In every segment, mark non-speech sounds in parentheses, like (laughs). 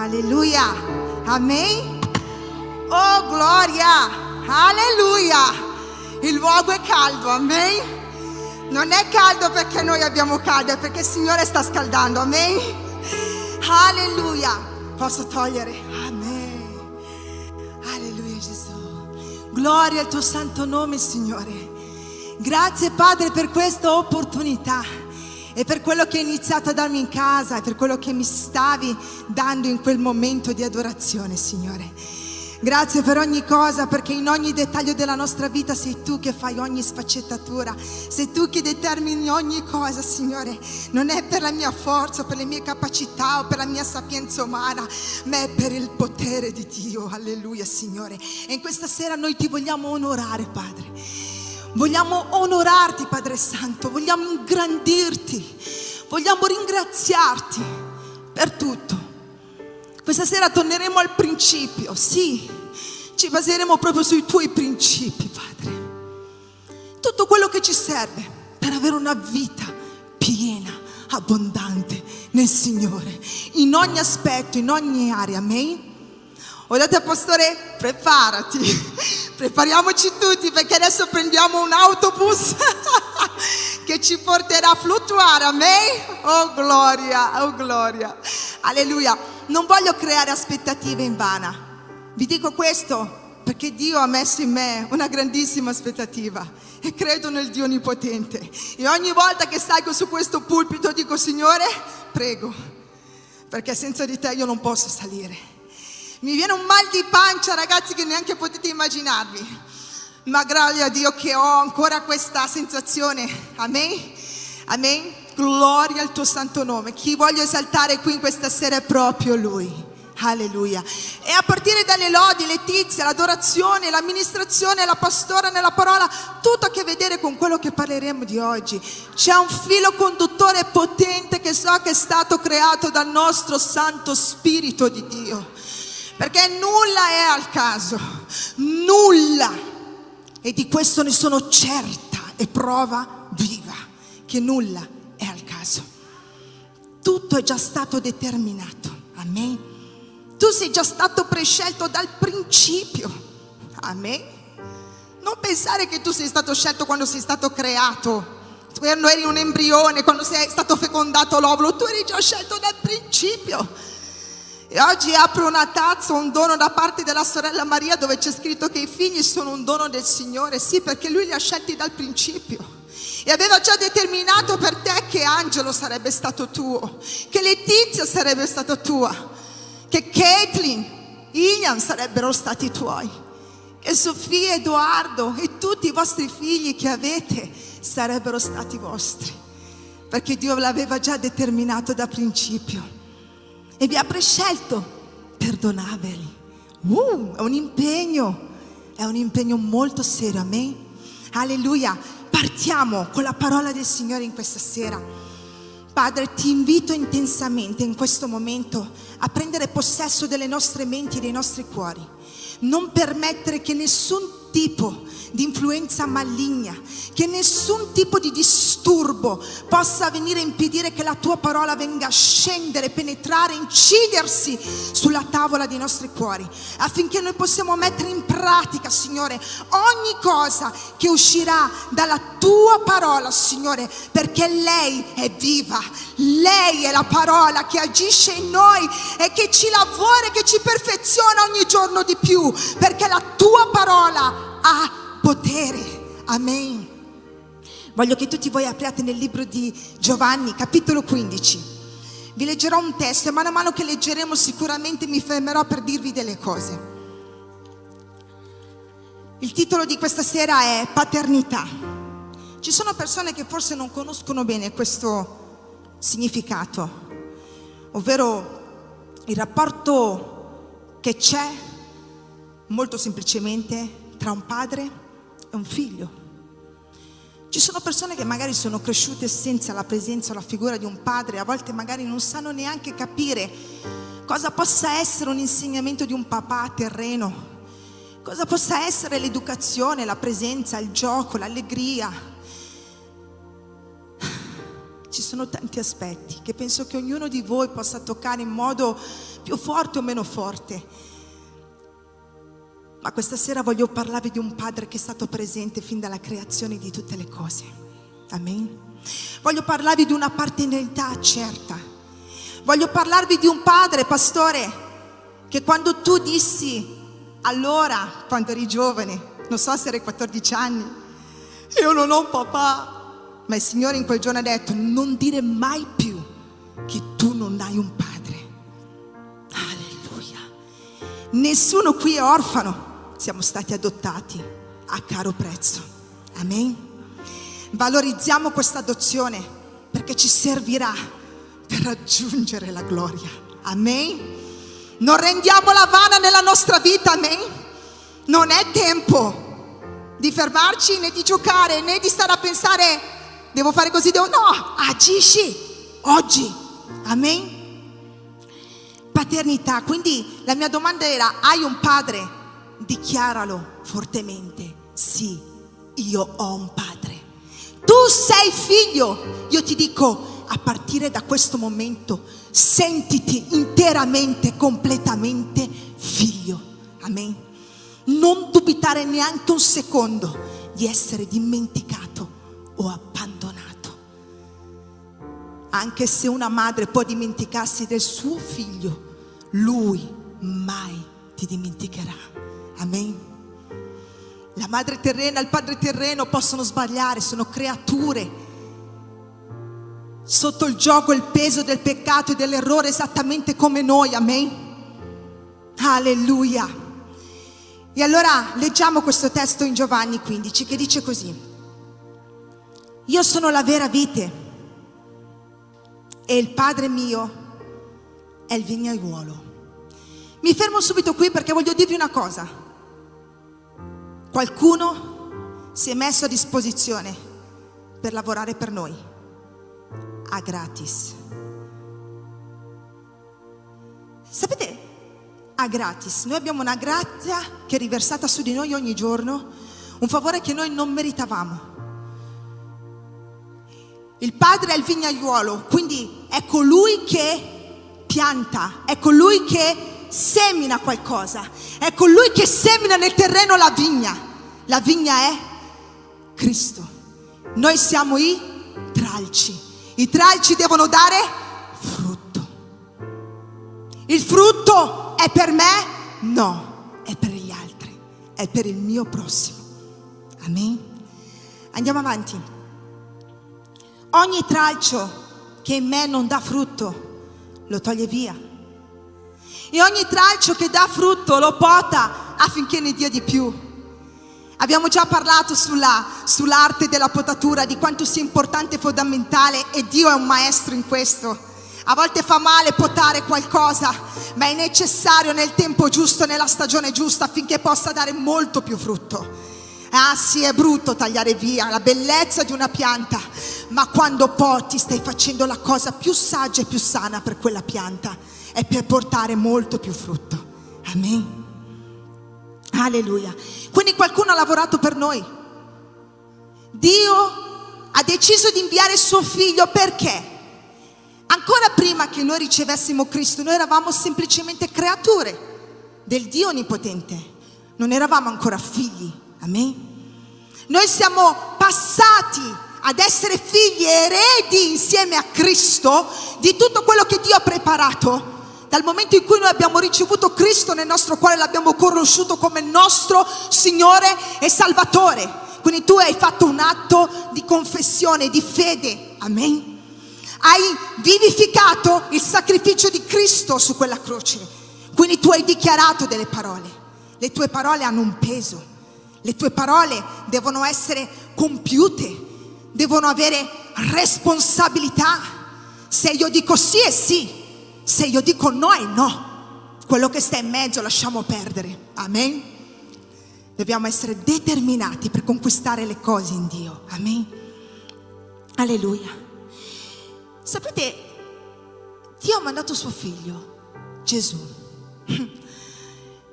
Alleluia. Amen. Oh, gloria. Alleluia. Il luogo è caldo. Amen. Non è caldo perché noi abbiamo caldo, è perché il Signore sta scaldando. Amen. Alleluia. Posso togliere? Amen. Alleluia Gesù. Gloria al tuo santo nome, Signore. Grazie Padre per questa opportunità e per quello che hai iniziato a darmi in casa e per quello che mi stavi dando in quel momento di adorazione, Signore. Grazie per ogni cosa, perché in ogni dettaglio della nostra vita sei tu che fai ogni sfaccettatura, sei tu che determini ogni cosa, Signore. Non è per la mia forza, per le mie capacità o per la mia sapienza umana, ma è per il potere di Dio. Alleluia, Signore. E in questa sera noi ti vogliamo onorare, Padre. Vogliamo onorarti, Padre Santo, vogliamo ingrandirti, vogliamo ringraziarti per tutto. Questa sera torneremo al principio, sì, ci baseremo proprio sui tuoi principi, Padre. Tutto quello che ci serve per avere una vita piena, abbondante nel Signore, in ogni aspetto, in ogni area, amen. Ho detto pastore, preparati, (laughs) prepariamoci tutti perché adesso prendiamo un autobus (laughs) che ci porterà a fluttuare, amen? Oh gloria, oh gloria, alleluia. Non voglio creare aspettative in vana. Vi dico questo perché Dio ha messo in me una grandissima aspettativa e credo nel Dio Onnipotente. E ogni volta che salgo su questo pulpito dico, Signore, prego, perché senza di te io non posso salire. Mi viene un mal di pancia, ragazzi, che neanche potete immaginarvi. Ma grazie a Dio che ho ancora questa sensazione. Amen. Amen. Gloria al tuo santo nome. Chi voglio esaltare qui in questa sera è proprio Lui. Alleluia. E a partire dalle lodi, Letizia, l'adorazione, l'amministrazione, la pastora nella parola, tutto a che vedere con quello che parleremo di oggi. C'è un filo conduttore potente che so che è stato creato dal nostro Santo Spirito di Dio perché nulla è al caso, nulla. E di questo ne sono certa e prova viva, che nulla è al caso. Tutto è già stato determinato, amen. Tu sei già stato prescelto dal principio, amen. Non pensare che tu sei stato scelto quando sei stato creato, quando eri un embrione, quando sei stato fecondato l'ovulo, tu eri già scelto dal principio. E oggi apro una tazza, un dono da parte della sorella Maria dove c'è scritto che i figli sono un dono del Signore, sì, perché Lui li ha scelti dal principio. E aveva già determinato per te che Angelo sarebbe stato tuo, che Letizia sarebbe stata tua, che Caitlin, Ilian sarebbero stati tuoi, che Sofia, Edoardo e tutti i vostri figli che avete sarebbero stati vostri, perché Dio l'aveva già determinato da principio e vi ha prescelto, perdonateli. Uh, è un impegno, è un impegno molto serio, amen? Alleluia. Partiamo con la parola del Signore in questa sera. Padre, ti invito intensamente in questo momento a prendere possesso delle nostre menti e dei nostri cuori. Non permettere che nessun tipo di influenza maligna, che nessun tipo di disturbo possa venire a impedire che la tua parola venga a scendere, penetrare, incidersi sulla tavola dei nostri cuori, affinché noi possiamo mettere in pratica, Signore, ogni cosa che uscirà dalla tua parola, Signore, perché lei è viva, lei è la parola che agisce in noi e che ci lavora e che ci perfeziona ogni giorno di più, perché la tua parola ha potere. Amen. Voglio che tutti voi apriate nel libro di Giovanni, capitolo 15. Vi leggerò un testo e mano a mano che leggeremo sicuramente mi fermerò per dirvi delle cose. Il titolo di questa sera è Paternità. Ci sono persone che forse non conoscono bene questo significato, ovvero il rapporto che c'è molto semplicemente tra un padre è un figlio. Ci sono persone che magari sono cresciute senza la presenza o la figura di un padre, a volte magari non sanno neanche capire cosa possa essere un insegnamento di un papà terreno, cosa possa essere l'educazione, la presenza, il gioco, l'allegria. Ci sono tanti aspetti che penso che ognuno di voi possa toccare in modo più forte o meno forte. Ma questa sera voglio parlarvi di un padre che è stato presente fin dalla creazione di tutte le cose. Amen. Voglio parlarvi di una paternità certa. Voglio parlarvi di un padre, pastore, che quando tu dissi allora, quando eri giovane, non so se eri 14 anni, io non ho un papà, ma il Signore in quel giorno ha detto, non dire mai più che tu non hai un padre. Alleluia. Nessuno qui è orfano, siamo stati adottati a caro prezzo. Amen. Valorizziamo questa adozione perché ci servirà per raggiungere la gloria. Amen. Non rendiamola vana nella nostra vita, amen. Non è tempo di fermarci né di giocare né di stare a pensare devo fare così, devo... No, agisci oggi. Amen. Paternità, quindi la mia domanda era, hai un padre? Dichiaralo fortemente. Sì, io ho un padre. Tu sei figlio. Io ti dico, a partire da questo momento, sentiti interamente, completamente figlio. Amen. Non dubitare neanche un secondo di essere dimenticato o abbandonato. Anche se una madre può dimenticarsi del suo figlio, lui mai ti dimenticherà. Amen. La madre terrena e il padre terreno possono sbagliare, sono creature sotto il gioco e il peso del peccato e dell'errore esattamente come noi. Amen. Alleluia. E allora leggiamo questo testo in Giovanni 15 che dice così. Io sono la vera vite e il Padre mio è il vignaiuolo. Mi fermo subito qui perché voglio dirvi una cosa. Qualcuno si è messo a disposizione per lavorare per noi, a gratis. Sapete, a gratis, noi abbiamo una grazia che è riversata su di noi ogni giorno, un favore che noi non meritavamo. Il padre è il vignaiuolo, quindi è colui che pianta, è colui che semina qualcosa, è colui che semina nel terreno la vigna. La vigna è Cristo. Noi siamo i tralci. I tralci devono dare frutto. Il frutto è per me? No, è per gli altri, è per il mio prossimo. Amen. Andiamo avanti. Ogni tralcio che in me non dà frutto lo toglie via. E ogni tralcio che dà frutto lo pota affinché ne dia di più. Abbiamo già parlato sulla, sull'arte della potatura, di quanto sia importante e fondamentale e Dio è un maestro in questo. A volte fa male potare qualcosa, ma è necessario nel tempo giusto, nella stagione giusta affinché possa dare molto più frutto. Ah sì, è brutto tagliare via la bellezza di una pianta, ma quando porti stai facendo la cosa più saggia e più sana per quella pianta, è per portare molto più frutto. Amen. Alleluia. Quindi qualcuno ha lavorato per noi. Dio ha deciso di inviare suo figlio perché? Ancora prima che noi ricevessimo Cristo, noi eravamo semplicemente creature del Dio Onnipotente. Non eravamo ancora figli. Amen. Noi siamo passati ad essere figli e eredi insieme a Cristo di tutto quello che Dio ha preparato. Dal momento in cui noi abbiamo ricevuto Cristo nel nostro cuore, l'abbiamo conosciuto come nostro Signore e Salvatore. Quindi tu hai fatto un atto di confessione, di fede. Amen. Hai vivificato il sacrificio di Cristo su quella croce. Quindi tu hai dichiarato delle parole. Le tue parole hanno un peso. Le tue parole devono essere compiute, devono avere responsabilità. Se io dico sì è sì, se io dico no è no. Quello che sta in mezzo lasciamo perdere. Amen. Dobbiamo essere determinati per conquistare le cose in Dio. Amen. Alleluia. Sapete, Dio ha mandato suo figlio, Gesù.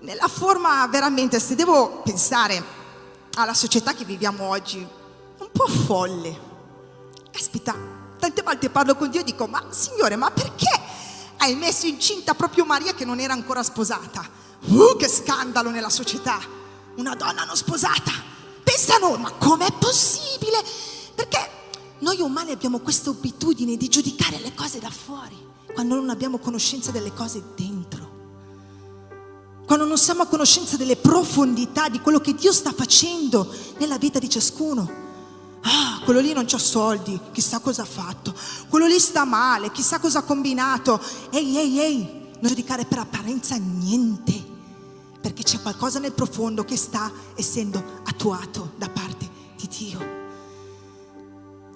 Nella forma veramente, se devo pensare alla società che viviamo oggi, un po' folle. Caspita, Tante volte parlo con Dio e dico, ma Signore, ma perché hai messo incinta proprio Maria che non era ancora sposata? Uh, che scandalo nella società! Una donna non sposata! Pensano, ma com'è possibile? Perché noi umani abbiamo questa abitudine di giudicare le cose da fuori, quando non abbiamo conoscenza delle cose dentro. Quando non siamo a conoscenza delle profondità di quello che Dio sta facendo nella vita di ciascuno. Ah, quello lì non ha soldi, chissà cosa ha fatto. Quello lì sta male, chissà cosa ha combinato. Ehi, ehi, ehi, non giudicare per apparenza niente, perché c'è qualcosa nel profondo che sta essendo attuato da parte di Dio.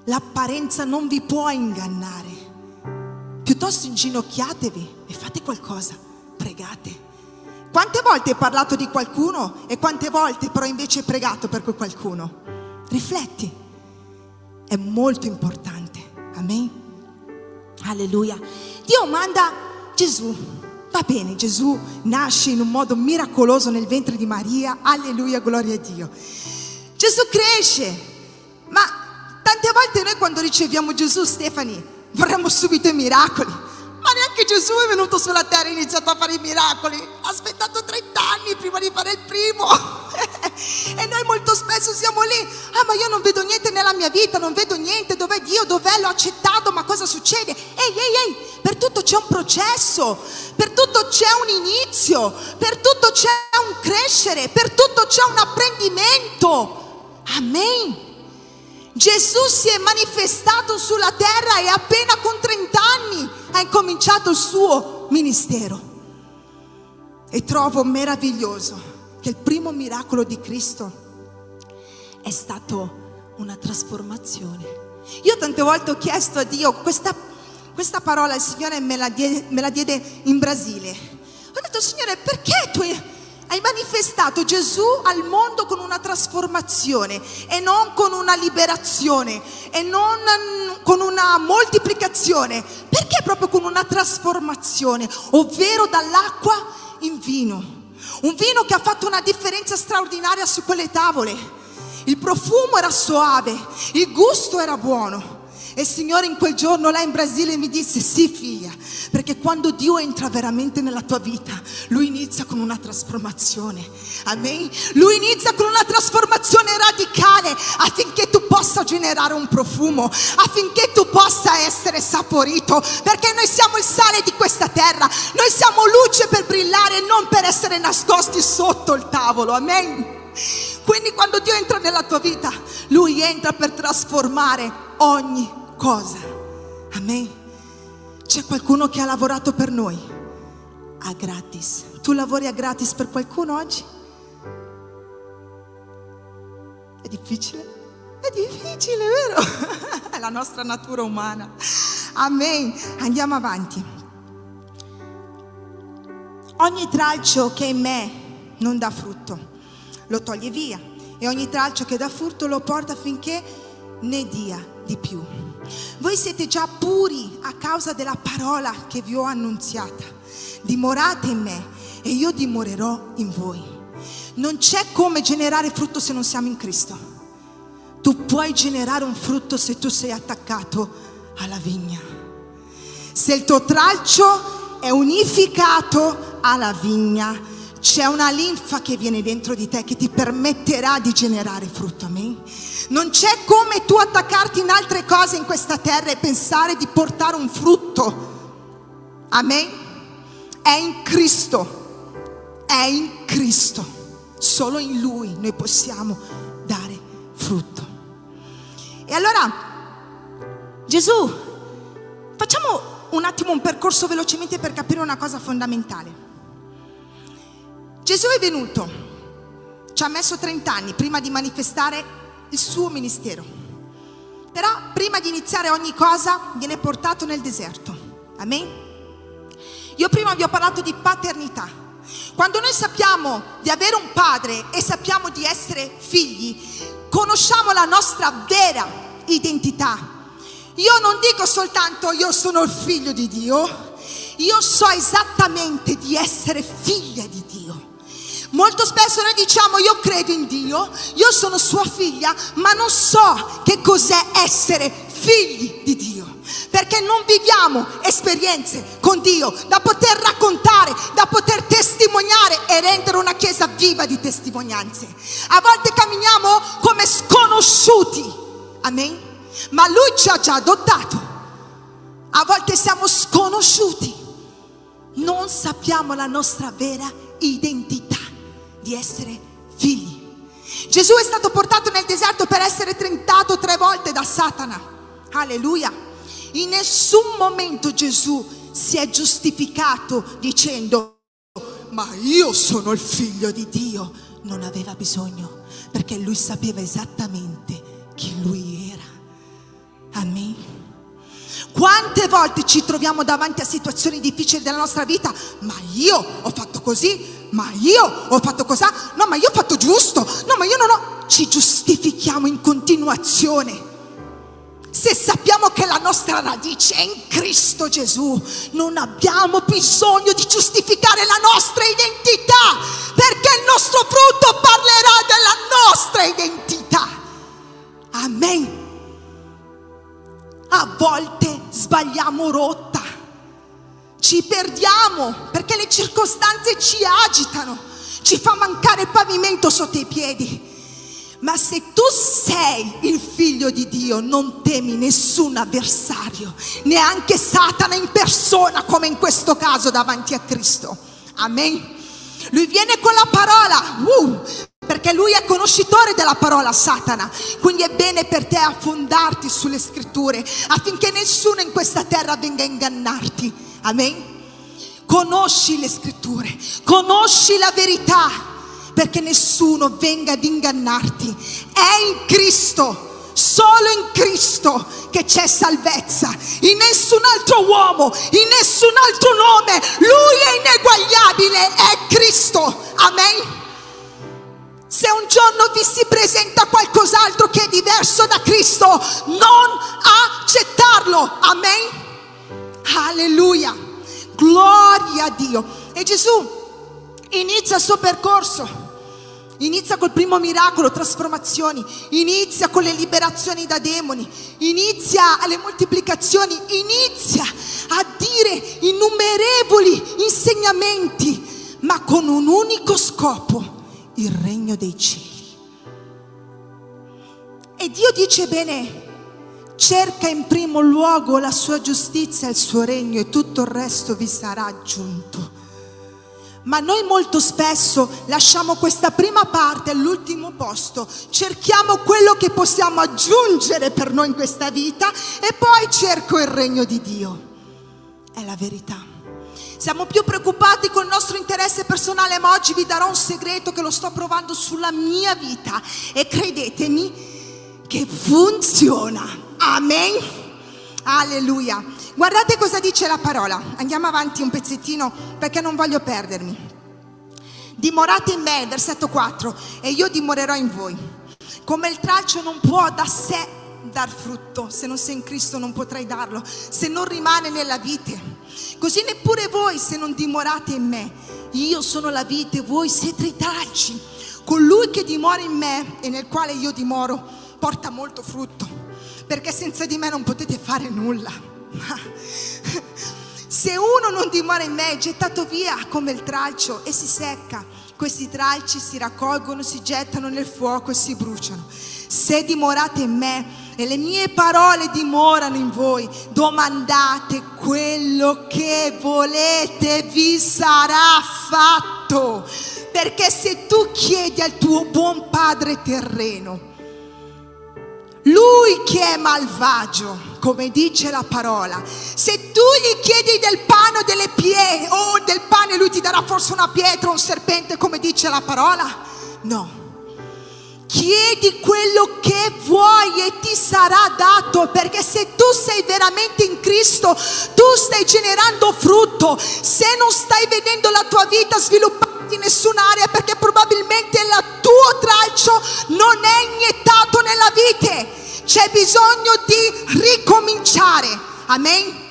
L'apparenza non vi può ingannare. Piuttosto inginocchiatevi e fate qualcosa, pregate. Quante volte hai parlato di qualcuno e quante volte però invece hai pregato per quel qualcuno? Rifletti è molto importante. Amen. Alleluia. Dio manda Gesù. Va bene, Gesù nasce in un modo miracoloso nel ventre di Maria. Alleluia, gloria a Dio. Gesù cresce. Ma tante volte noi quando riceviamo Gesù, Stefani, vorremmo subito i miracoli. Ma neanche Gesù è venuto sulla terra e ha iniziato a fare i miracoli. Ha aspettato 30 anni prima di fare il primo. (laughs) e noi molto spesso siamo lì. Ah, ma io non vedo niente nella mia vita, non vedo niente. Dov'è Dio? Dov'è? L'ho accettato, ma cosa succede? Ehi, ehi, ehi, per tutto c'è un processo, per tutto c'è un inizio, per tutto c'è un crescere, per tutto c'è un apprendimento. Amen. Gesù si è manifestato sulla terra e appena con 30 anni ha incominciato il suo ministero. E trovo meraviglioso che il primo miracolo di Cristo è stato una trasformazione. Io tante volte ho chiesto a Dio, questa, questa parola il Signore me la, diede, me la diede in Brasile. Ho detto, Signore, perché tu hai manifestato Gesù al mondo con una trasformazione e non con una liberazione e non con una moltiplicazione. Perché proprio con una trasformazione, ovvero dall'acqua in vino? Un vino che ha fatto una differenza straordinaria su quelle tavole. Il profumo era soave, il gusto era buono. E il Signore in quel giorno là in Brasile mi disse, sì figlia, perché quando Dio entra veramente nella tua vita, Lui inizia con una trasformazione. Amen. Lui inizia con una trasformazione radicale affinché tu possa generare un profumo, affinché tu possa essere saporito, perché noi siamo il sale di questa terra, noi siamo luce per brillare e non per essere nascosti sotto il tavolo. Amen. Quindi quando Dio entra nella tua vita, Lui entra per trasformare ogni cosa. Amen. C'è qualcuno che ha lavorato per noi a gratis. Tu lavori a gratis per qualcuno oggi? È difficile? È difficile, vero? (laughs) È la nostra natura umana. Amen. Andiamo avanti. Ogni tralcio che in me non dà frutto, lo toglie via. E ogni tralcio che dà frutto lo porta affinché ne dia di più. Voi siete già puri a causa della parola che vi ho annunziata. Dimorate in me e io dimorerò in voi. Non c'è come generare frutto se non siamo in Cristo. Tu puoi generare un frutto se tu sei attaccato alla vigna. Se il tuo tralcio è unificato alla vigna, c'è una linfa che viene dentro di te che ti permetterà di generare frutto. Amen. Non c'è come tu attaccarti in altre cose in questa terra e pensare di portare un frutto. Amen. È in Cristo. È in Cristo. Solo in Lui noi possiamo dare frutto. E allora, Gesù, facciamo un attimo un percorso velocemente per capire una cosa fondamentale. Gesù è venuto, ci ha messo 30 anni prima di manifestare il suo ministero. Però prima di iniziare ogni cosa viene portato nel deserto. Amen? Io prima vi ho parlato di paternità. Quando noi sappiamo di avere un padre e sappiamo di essere figli, conosciamo la nostra vera identità. Io non dico soltanto io sono il figlio di Dio, io so esattamente di essere figlia di Dio. Molto spesso noi diciamo io credo in Dio, io sono sua figlia, ma non so che cos'è essere figli di Dio. perché non viviamo esperienze con Dio da poter raccontare, da poter testimoniare e rendere una chiesa viva di testimonianze. A volte camminiamo come sconosciuti, amen? Ma Lui ci ha già adottato. A volte siamo sconosciuti, non sappiamo la nostra vera identità di essere figli. Gesù è stato portato nel deserto per essere tentato tre volte da Satana. Alleluia. In nessun momento Gesù si è giustificato dicendo, ma io sono il figlio di Dio. Non aveva bisogno, perché lui sapeva esattamente chi lui era. Amen. Quante volte ci troviamo davanti a situazioni difficili della nostra vita? Ma io ho fatto così, ma io ho fatto così, no, ma io ho fatto giusto, no, ma io non ho. Ci giustifichiamo in continuazione. Se sappiamo che la nostra radice è in Cristo Gesù, non abbiamo bisogno di giustificare la nostra identità, perché il nostro frutto parlerà della nostra identità. Amen. A volte sbagliamo rotta, ci perdiamo perché le circostanze ci agitano, ci fa mancare il pavimento sotto i piedi. Ma se tu sei il figlio di Dio, non temi nessun avversario, neanche Satana in persona, come in questo caso davanti a Cristo. Amen. Lui viene con la parola, uh, perché lui è conoscitore della parola Satana. Quindi è bene per te affondarti sulle scritture affinché nessuno in questa terra venga a ingannarti. Amen. Conosci le scritture, conosci la verità perché nessuno venga ad ingannarti. È in Cristo, solo in Cristo che c'è salvezza, in nessun altro uomo, in nessun altro nome. Lui è ineguagliabile, è Cristo. Amen. Se un giorno vi si Gloria a Dio. E Gesù inizia il suo percorso. Inizia col primo miracolo, trasformazioni, inizia con le liberazioni da demoni, inizia alle moltiplicazioni, inizia a dire innumerevoli insegnamenti, ma con un unico scopo, il regno dei cieli. E Dio dice bene, cerca in primo luogo la sua giustizia e il suo regno e tutto il resto vi sarà aggiunto. Ma noi molto spesso lasciamo questa prima parte all'ultimo posto, cerchiamo quello che possiamo aggiungere per noi in questa vita e poi cerco il regno di Dio. È la verità. Siamo più preoccupati col nostro interesse personale, ma oggi vi darò un segreto che lo sto provando sulla mia vita e credetemi che funziona. Amen. Alleluia. Guardate cosa dice la parola. Andiamo avanti un pezzettino perché non voglio perdermi. Dimorate in me, versetto 4, e io dimorerò in voi. Come il tralcio non può da sé dar frutto, se non sei in Cristo non potrai darlo, se non rimane nella vite. Così neppure voi se non dimorate in me. Io sono la vite, voi siete i tralci. Colui che dimora in me e nel quale io dimoro porta molto frutto, perché senza di me non potete fare nulla. Se uno non dimora in me è gettato via come il tralcio e si secca. Questi tralci si raccolgono, si gettano nel fuoco e si bruciano. Se dimorate in me e le mie parole dimorano in voi, domandate quello che volete, vi sarà fatto. Perché se tu chiedi al tuo buon padre terreno, lui che è malvagio, come dice la parola, se tu gli chiedi del pane o delle pietre, o del pane lui ti darà forse una pietra o un serpente, come dice la parola? No. Chiedi quello che vuoi e ti sarà dato, perché se tu sei veramente in Cristo, tu stai generando frutto. Se non stai vedendo la tua vita svilupparti in nessun'area, perché probabilmente il tuo tralcio non è iniettato nella vite, c'è bisogno di ricominciare. Amen.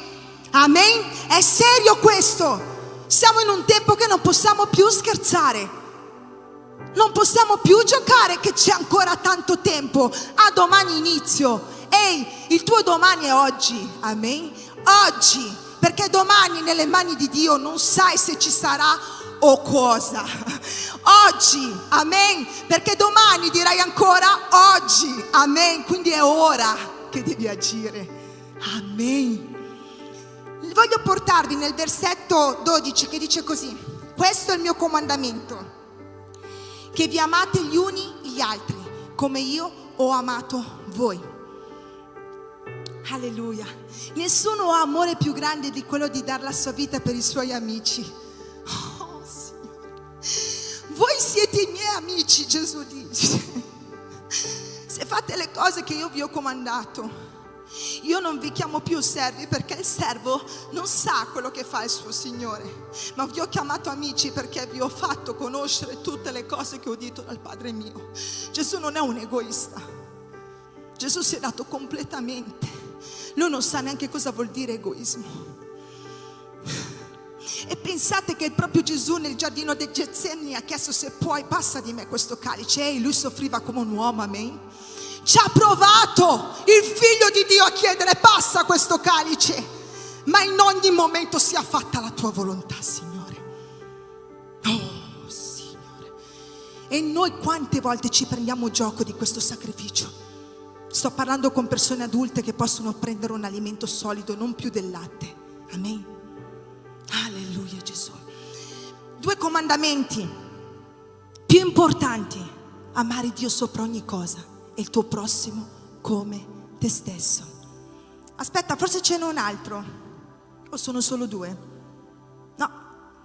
Amen. È serio questo. Siamo in un tempo che non possiamo più scherzare. Non possiamo più giocare che c'è ancora tanto tempo. A domani inizio. Ehi, il tuo domani è oggi, amen? Oggi, perché domani nelle mani di Dio non sai se ci sarà o cosa. Oggi, amen, perché domani dirai ancora oggi, amen, quindi è ora che devi agire, amen. Voglio portarvi nel versetto 12 che dice così, questo è il mio comandamento, che vi amate gli uni gli altri, come io ho amato voi. Alleluia. Nessuno ha amore più grande di quello di dare la sua vita per i suoi amici. Oh, siete i miei amici, Gesù dice. Se fate le cose che io vi ho comandato, io non vi chiamo più servi perché il servo non sa quello che fa il suo Signore, ma vi ho chiamato amici perché vi ho fatto conoscere tutte le cose che ho udito dal Padre mio. Gesù non è un egoista, Gesù si è dato completamente, lui non sa neanche cosa vuol dire egoismo. E pensate che proprio Gesù nel giardino dei Getsemani ha chiesto se puoi passa di me questo calice. E lui soffriva come un uomo, amen. Ci ha provato il figlio di Dio a chiedere passa questo calice, ma in ogni momento sia fatta la tua volontà, Signore. Oh, Signore. E noi quante volte ci prendiamo gioco di questo sacrificio? Sto parlando con persone adulte che possono prendere un alimento solido, non più del latte. Amen. Alleluia Gesù. Due comandamenti più importanti. Amare Dio sopra ogni cosa e il tuo prossimo come te stesso. Aspetta, forse ce n'è un altro. O sono solo due? No,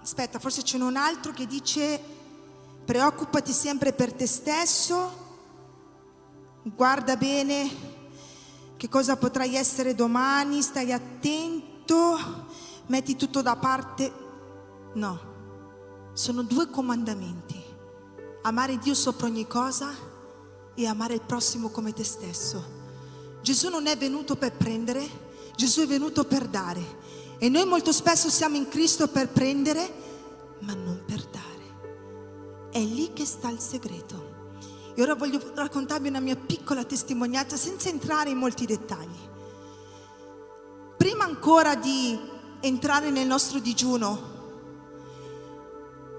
aspetta, forse ce n'è un altro che dice preoccupati sempre per te stesso, guarda bene che cosa potrai essere domani, stai attento, metti tutto da parte. No, sono due comandamenti. Amare Dio sopra ogni cosa e amare il prossimo come te stesso. Gesù non è venuto per prendere, Gesù è venuto per dare. E noi molto spesso siamo in Cristo per prendere, ma non per dare. È lì che sta il segreto. E ora voglio raccontarvi una mia piccola testimonianza senza entrare in molti dettagli. Prima ancora di entrare nel nostro digiuno,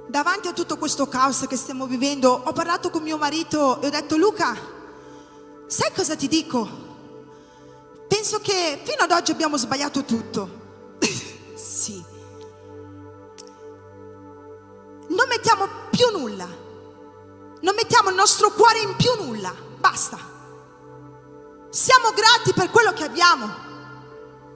davanti a tutto questo caos che stiamo vivendo, ho parlato con mio marito e ho detto Luca, sai cosa ti dico? Penso che fino ad oggi abbiamo sbagliato tutto. (coughs) sì. Non mettiamo più nulla. Non mettiamo il nostro cuore in più nulla. Basta. Siamo grati per quello che abbiamo.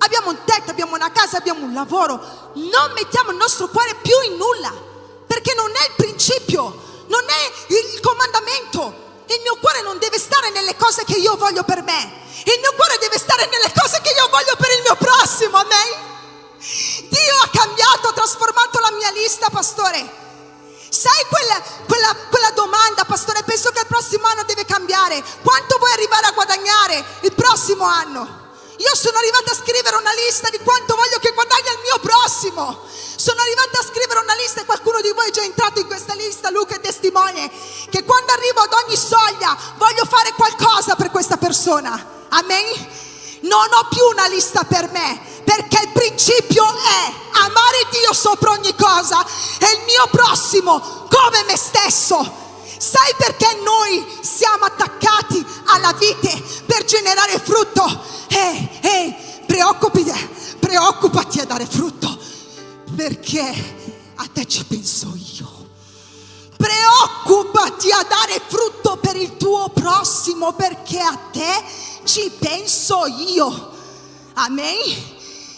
Abbiamo un tetto, abbiamo una casa, abbiamo un lavoro. Non mettiamo il nostro cuore più in nulla perché non è il principio, non è il comandamento. Il mio cuore non deve stare nelle cose che io voglio per me, il mio cuore deve stare nelle cose che io voglio per il mio prossimo, amen. Dio ha cambiato, ha trasformato la mia lista, pastore. Sai quella, quella, quella, domanda, pastore? Penso che il prossimo anno deve cambiare. Quanto vuoi arrivare a guadagnare il prossimo anno? Io sono arrivata a scrivere una lista di quanto voglio che guadagni il mio prossimo. Sono arrivata a scrivere una lista e qualcuno di voi è già entrato in questa lista, Luca è testimone, che quando arrivo ad ogni soglia voglio fare qualcosa per questa persona. Amen? Non ho più una lista per me, perché il principio è amare Dio sopra ogni cosa e il mio prossimo come me stesso. Sai perché noi siamo attaccati alla vite per generare frutto? Ehi, ehi, preoccupati, preoccupati a dare frutto perché a te ci penso io. Preoccupati a dare frutto per il tuo prossimo perché a te ci penso io. Amen.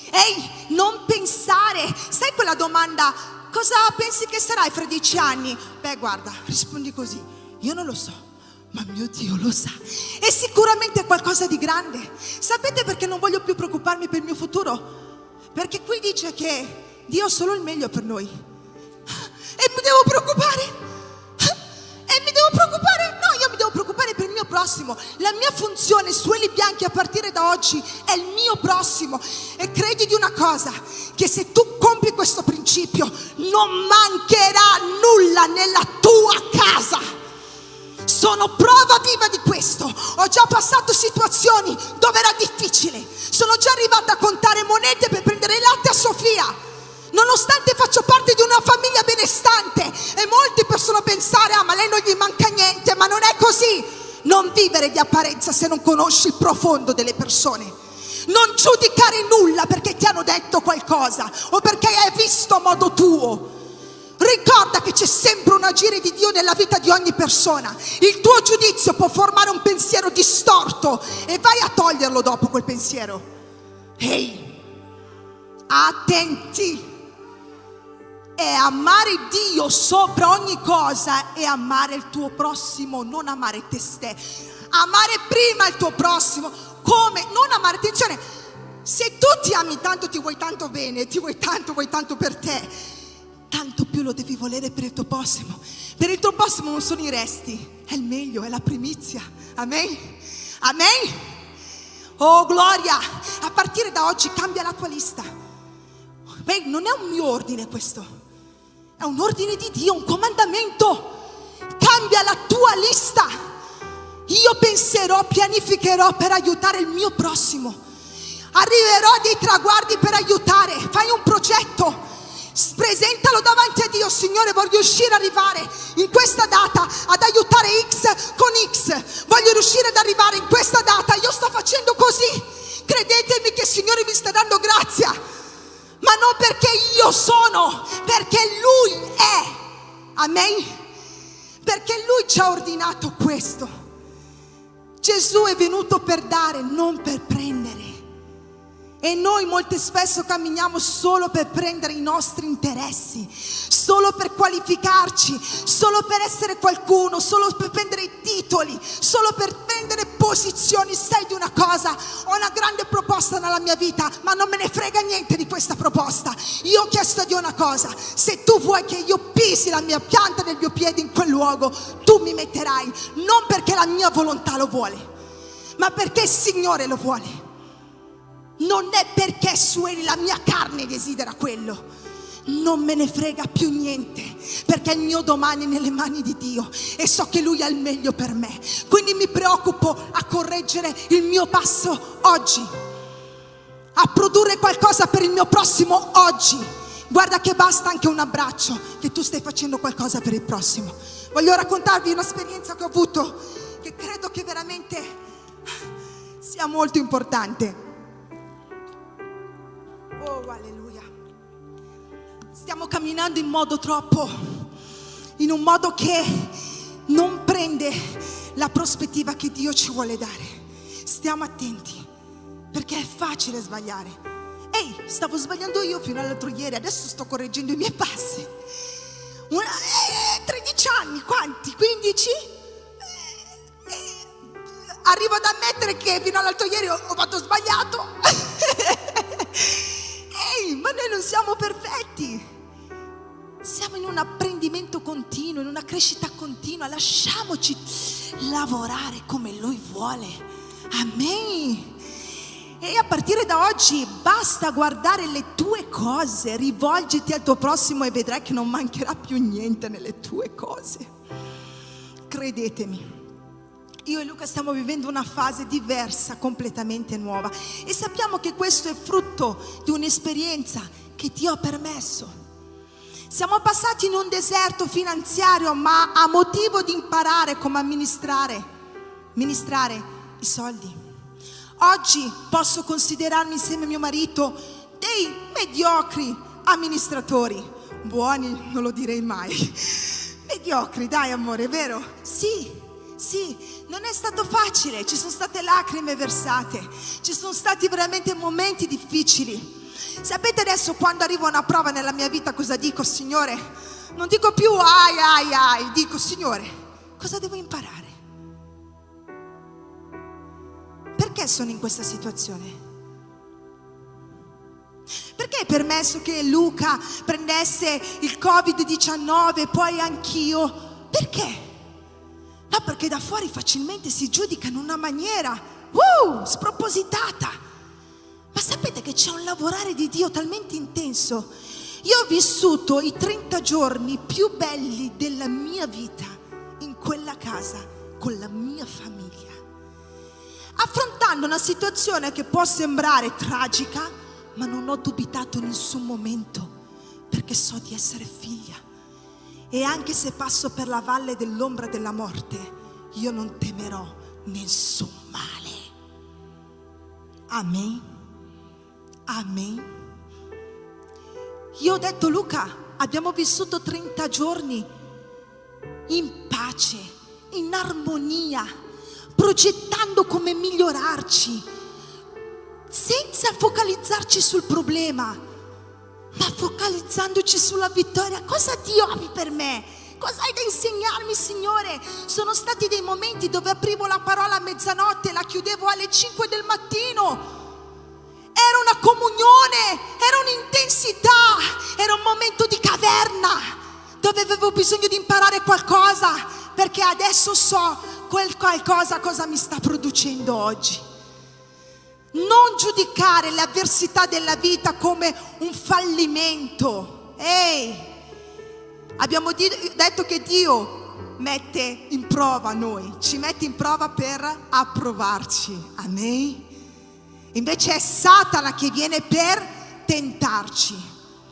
Ehi, non pensare. Sai quella domanda? Cosa pensi che sarai fra dieci anni? Beh, guarda, rispondi così. Io non lo so, ma mio Dio lo sa. E sicuramente è qualcosa di grande. Sapete perché non voglio più preoccuparmi per il mio futuro? Perché qui dice che Dio ha solo il meglio per noi. E mi devo preoccupare? E mi devo preoccupare? No, io mi devo preoccupare per il mio prossimo. La mia funzione su Eli Bianchi a partire da oggi è il mio prossimo. E credi di una cosa, che se tu compi questo principio non mancherà nulla nella tua casa. Sono prova viva di questo. Ho già passato situazioni dove era difficile. Sono già arrivata a contare monete per prendere latte a Sofia. Nonostante faccio parte di una famiglia benestante e molti possono pensare, ah ma lei non gli manca niente, ma non è così. Non vivere di apparenza se non conosci il profondo delle persone. Non giudicare nulla perché ti hanno detto qualcosa o perché hai visto a modo tuo. Ricorda che c'è sempre un agire di Dio nella vita di ogni persona. Il tuo giudizio può formare un pensiero distorto e vai a toglierlo dopo quel pensiero. Ehi, attenti. È amare Dio sopra ogni cosa e amare il tuo prossimo, non amare te stesso. Amare prima il tuo prossimo, come? Non amare, attenzione, se tu ti ami tanto, ti vuoi tanto bene, ti vuoi tanto, vuoi tanto per te, tanto più lo devi volere per il tuo prossimo. Per il tuo prossimo non sono i resti, è il meglio, è la primizia. Amen. Amen. Oh gloria, a partire da oggi cambia la tua lista. Beh, non è un mio ordine questo, è un ordine di Dio, un comandamento. Cambia la tua lista. Io penserò, pianificherò per aiutare il mio prossimo. Arriverò a dei traguardi per aiutare. Fai un progetto presentalo davanti a Dio, Signore, voglio riuscire ad arrivare in questa data ad aiutare X con X, voglio riuscire ad arrivare in questa data, io sto facendo così, credetemi che il Signore mi sta dando grazia, ma non perché io sono, perché Lui è, amen, perché Lui ci ha ordinato questo. Gesù è venuto per dare, non per prendere. E noi molto spesso camminiamo solo per prendere i nostri interessi, solo per qualificarci, solo per essere qualcuno, solo per prendere i titoli, solo per prendere posizioni. Sai di una cosa? Ho una grande proposta nella mia vita, ma non me ne frega niente di questa proposta. Io ho chiesto di una cosa, se tu vuoi che io pisi la mia pianta del mio piede in quel luogo, tu mi metterai, non perché la mia volontà lo vuole, ma perché il Signore lo vuole non è perché la mia carne desidera quello. Non me ne frega più niente, perché il mio domani è nelle mani di Dio e so che Lui ha il meglio per me. Quindi mi preoccupo a correggere il mio passo oggi, a produrre qualcosa per il mio prossimo oggi. Guarda che basta anche un abbraccio, che tu stai facendo qualcosa per il prossimo. Voglio raccontarvi un'esperienza che ho avuto, che credo che veramente sia molto importante. Oh, alleluia. Stiamo camminando in modo troppo, in un modo che non prende la prospettiva che Dio ci vuole dare. Stiamo attenti, perché è facile sbagliare. Ehi, stavo sbagliando io fino all'altro ieri, adesso sto correggendo i miei passi. Una, eh, 13 anni, quanti? 15? Eh, eh, arrivo ad ammettere che fino all'altro ieri ho, ho fatto sbagliato. (laughs) Ma noi non siamo perfetti. Siamo in un apprendimento continuo, in una crescita continua. Lasciamoci lavorare come Lui vuole. Amen. E a partire da oggi basta guardare le tue cose, rivolgiti al tuo prossimo e vedrai che non mancherà più niente nelle tue cose. Credetemi. Io e Luca stiamo vivendo una fase diversa, completamente nuova e sappiamo che questo è frutto di un'esperienza che Dio ha permesso. Siamo passati in un deserto finanziario, ma a motivo di imparare come amministrare, amministrare i soldi. Oggi posso considerarmi insieme a mio marito dei mediocri amministratori. Buoni non lo direi mai. (laughs) Mediocri, dai amore, vero? Sì, sì, non è stato facile, ci sono state lacrime versate, ci sono stati veramente momenti difficili. Sapete adesso quando arriva una prova nella mia vita cosa dico, Signore? Non dico più ai ai ai, dico Signore, cosa devo imparare? Perché sono in questa situazione? Perché hai permesso che Luca prendesse il Covid-19 e poi anch'io? Perché? No, perché da fuori facilmente si giudica in una maniera uh, spropositata. Ma sapete che c'è un lavorare di Dio talmente intenso. Io ho vissuto i 30 giorni più belli della mia vita in quella casa con la mia famiglia. affrontando una situazione che può sembrare tragica, ma non ho dubitato in nessun momento perché so di essere figlia. E anche se passo per la valle dell'ombra della morte, io non temerò nessun male. Amen. Amen. Io ho detto Luca, abbiamo vissuto 30 giorni in pace, in armonia, progettando come migliorarci, senza focalizzarci sul problema, ma focalizzandoci sulla vittoria. Cosa Dio ami per me? Cosa hai da insegnarmi, Signore? Sono stati dei momenti dove aprivo la parola a mezzanotte e la chiudevo alle 5 del mattino. Era una comunione, era un'intensità, era un momento di caverna dove avevo bisogno di imparare qualcosa perché adesso so quel qualcosa cosa mi sta producendo oggi. Non giudicare le avversità della vita come un fallimento. Ehi, abbiamo detto che Dio mette in prova noi, ci mette in prova per approvarci. Amen. Invece è Satana che viene per tentarci,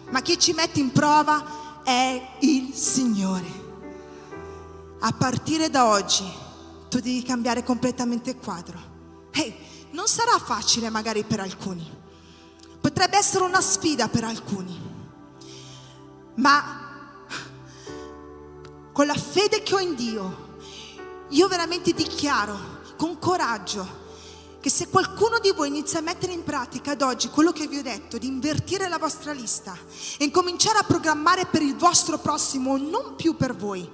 ma chi ci mette in prova è il Signore. A partire da oggi tu devi cambiare completamente il quadro. Hey, non sarà facile magari per alcuni, potrebbe essere una sfida per alcuni, ma con la fede che ho in Dio, io veramente dichiaro con coraggio che se qualcuno di voi inizia a mettere in pratica ad oggi quello che vi ho detto, di invertire la vostra lista e incominciare a programmare per il vostro prossimo, non più per voi,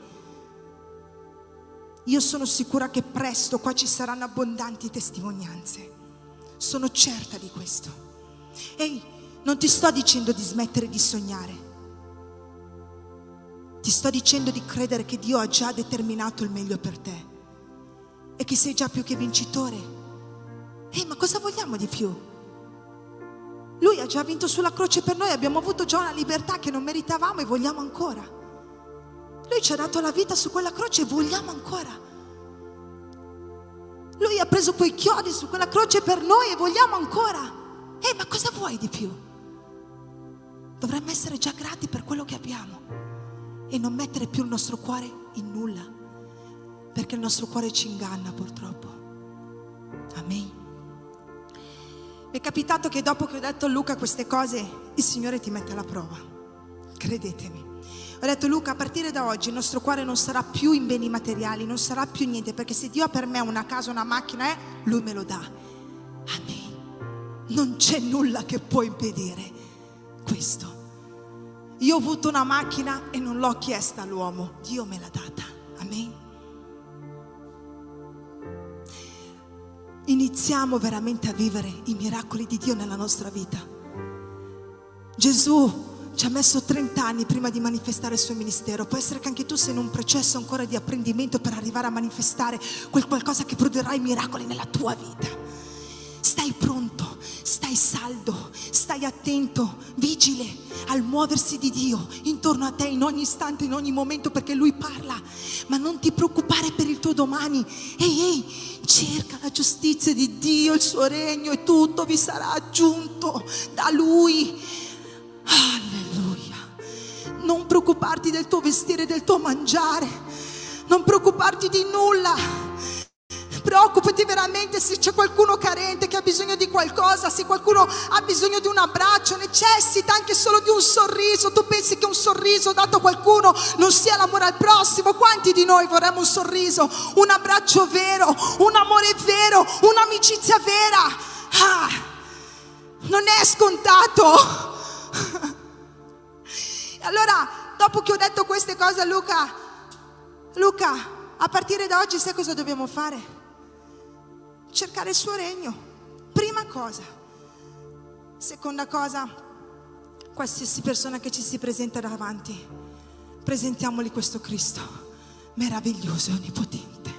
io sono sicura che presto qua ci saranno abbondanti testimonianze. Sono certa di questo. Ehi, non ti sto dicendo di smettere di sognare. Ti sto dicendo di credere che Dio ha già determinato il meglio per te e che sei già più che vincitore Ehi, ma cosa vogliamo di più? Lui ha già vinto sulla croce per noi, abbiamo avuto già una libertà che non meritavamo e vogliamo ancora. Lui ci ha dato la vita su quella croce e vogliamo ancora. Lui ha preso quei chiodi su quella croce per noi e vogliamo ancora. Ehi, ma cosa vuoi di più? Dovremmo essere già grati per quello che abbiamo e non mettere più il nostro cuore in nulla, perché il nostro cuore ci inganna purtroppo. Amen. Mi è capitato che dopo che ho detto a Luca queste cose, il Signore ti mette alla prova. Credetemi. Ho detto Luca, a partire da oggi il nostro cuore non sarà più in beni materiali, non sarà più niente, perché se Dio ha per me una casa, una macchina, eh, Lui me lo dà. Amen. Non c'è nulla che può impedire questo. Io ho avuto una macchina e non l'ho chiesta all'uomo, Dio me l'ha data. Amen. iniziamo veramente a vivere i miracoli di Dio nella nostra vita. Gesù ci ha messo 30 anni prima di manifestare il suo ministero. Può essere che anche tu sei in un processo ancora di apprendimento per arrivare a manifestare quel qualcosa che produrrà i miracoli nella tua vita. Stai pronto, stai saldo, stai attento, vigile al muoversi di Dio intorno a te in ogni istante, in ogni momento perché Lui parla. Ma non ti preoccupare per il tuo domani. Ehi, ehi, cerca la giustizia di Dio, il suo regno e tutto vi sarà aggiunto da Lui. Alleluia. Non preoccuparti del tuo vestire, del tuo mangiare. Non preoccuparti di nulla preoccupati veramente se c'è qualcuno carente che ha bisogno di qualcosa, se qualcuno ha bisogno di un abbraccio, necessita anche solo di un sorriso. Tu pensi che un sorriso dato a qualcuno non sia l'amore al prossimo? Quanti di noi vorremmo un sorriso, un abbraccio vero, un amore vero, un'amicizia vera? Ah, non è scontato. (laughs) Allora, dopo che ho detto queste cose a Luca, Luca, a partire da oggi sai cosa dobbiamo fare? cercare il suo regno. Prima cosa. Seconda cosa, qualsiasi persona che ci si presenta davanti, presentiamoli questo Cristo meraviglioso e onnipotente,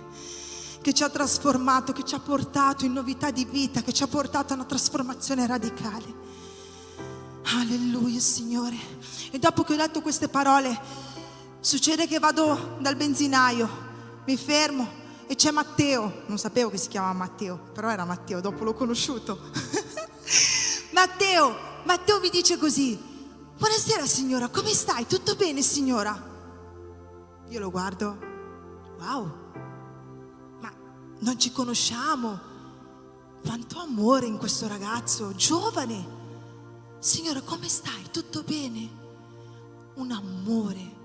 che ci ha trasformato, che ci ha portato in novità di vita, che ci ha portato a una trasformazione radicale. Alleluia, Signore. E dopo che ho detto queste parole, succede che vado dal benzinaio, mi fermo e c'è Matteo, non sapevo che si chiamava Matteo, però era Matteo, dopo l'ho conosciuto. (laughs) Matteo, Matteo mi dice così, buonasera signora, come stai? Tutto bene signora? Io lo guardo, wow, ma non ci conosciamo, quanto amore in questo ragazzo, giovane. Signora, come stai? Tutto bene? Un amore,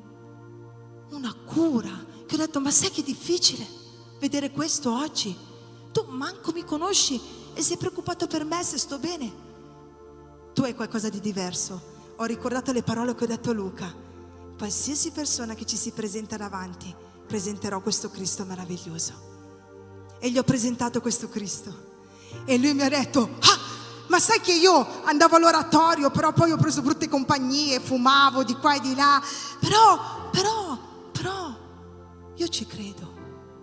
una cura, che ho detto, ma sai che è difficile? vedere questo oggi. Tu manco mi conosci e sei preoccupato per me se sto bene. Tu hai qualcosa di diverso. Ho ricordato le parole che ho detto a Luca. Qualsiasi persona che ci si presenta davanti, presenterò questo Cristo meraviglioso. E gli ho presentato questo Cristo. E lui mi ha detto, ah, ma sai che io andavo all'oratorio, però poi ho preso brutte compagnie, fumavo di qua e di là. Però, però, però, io ci credo.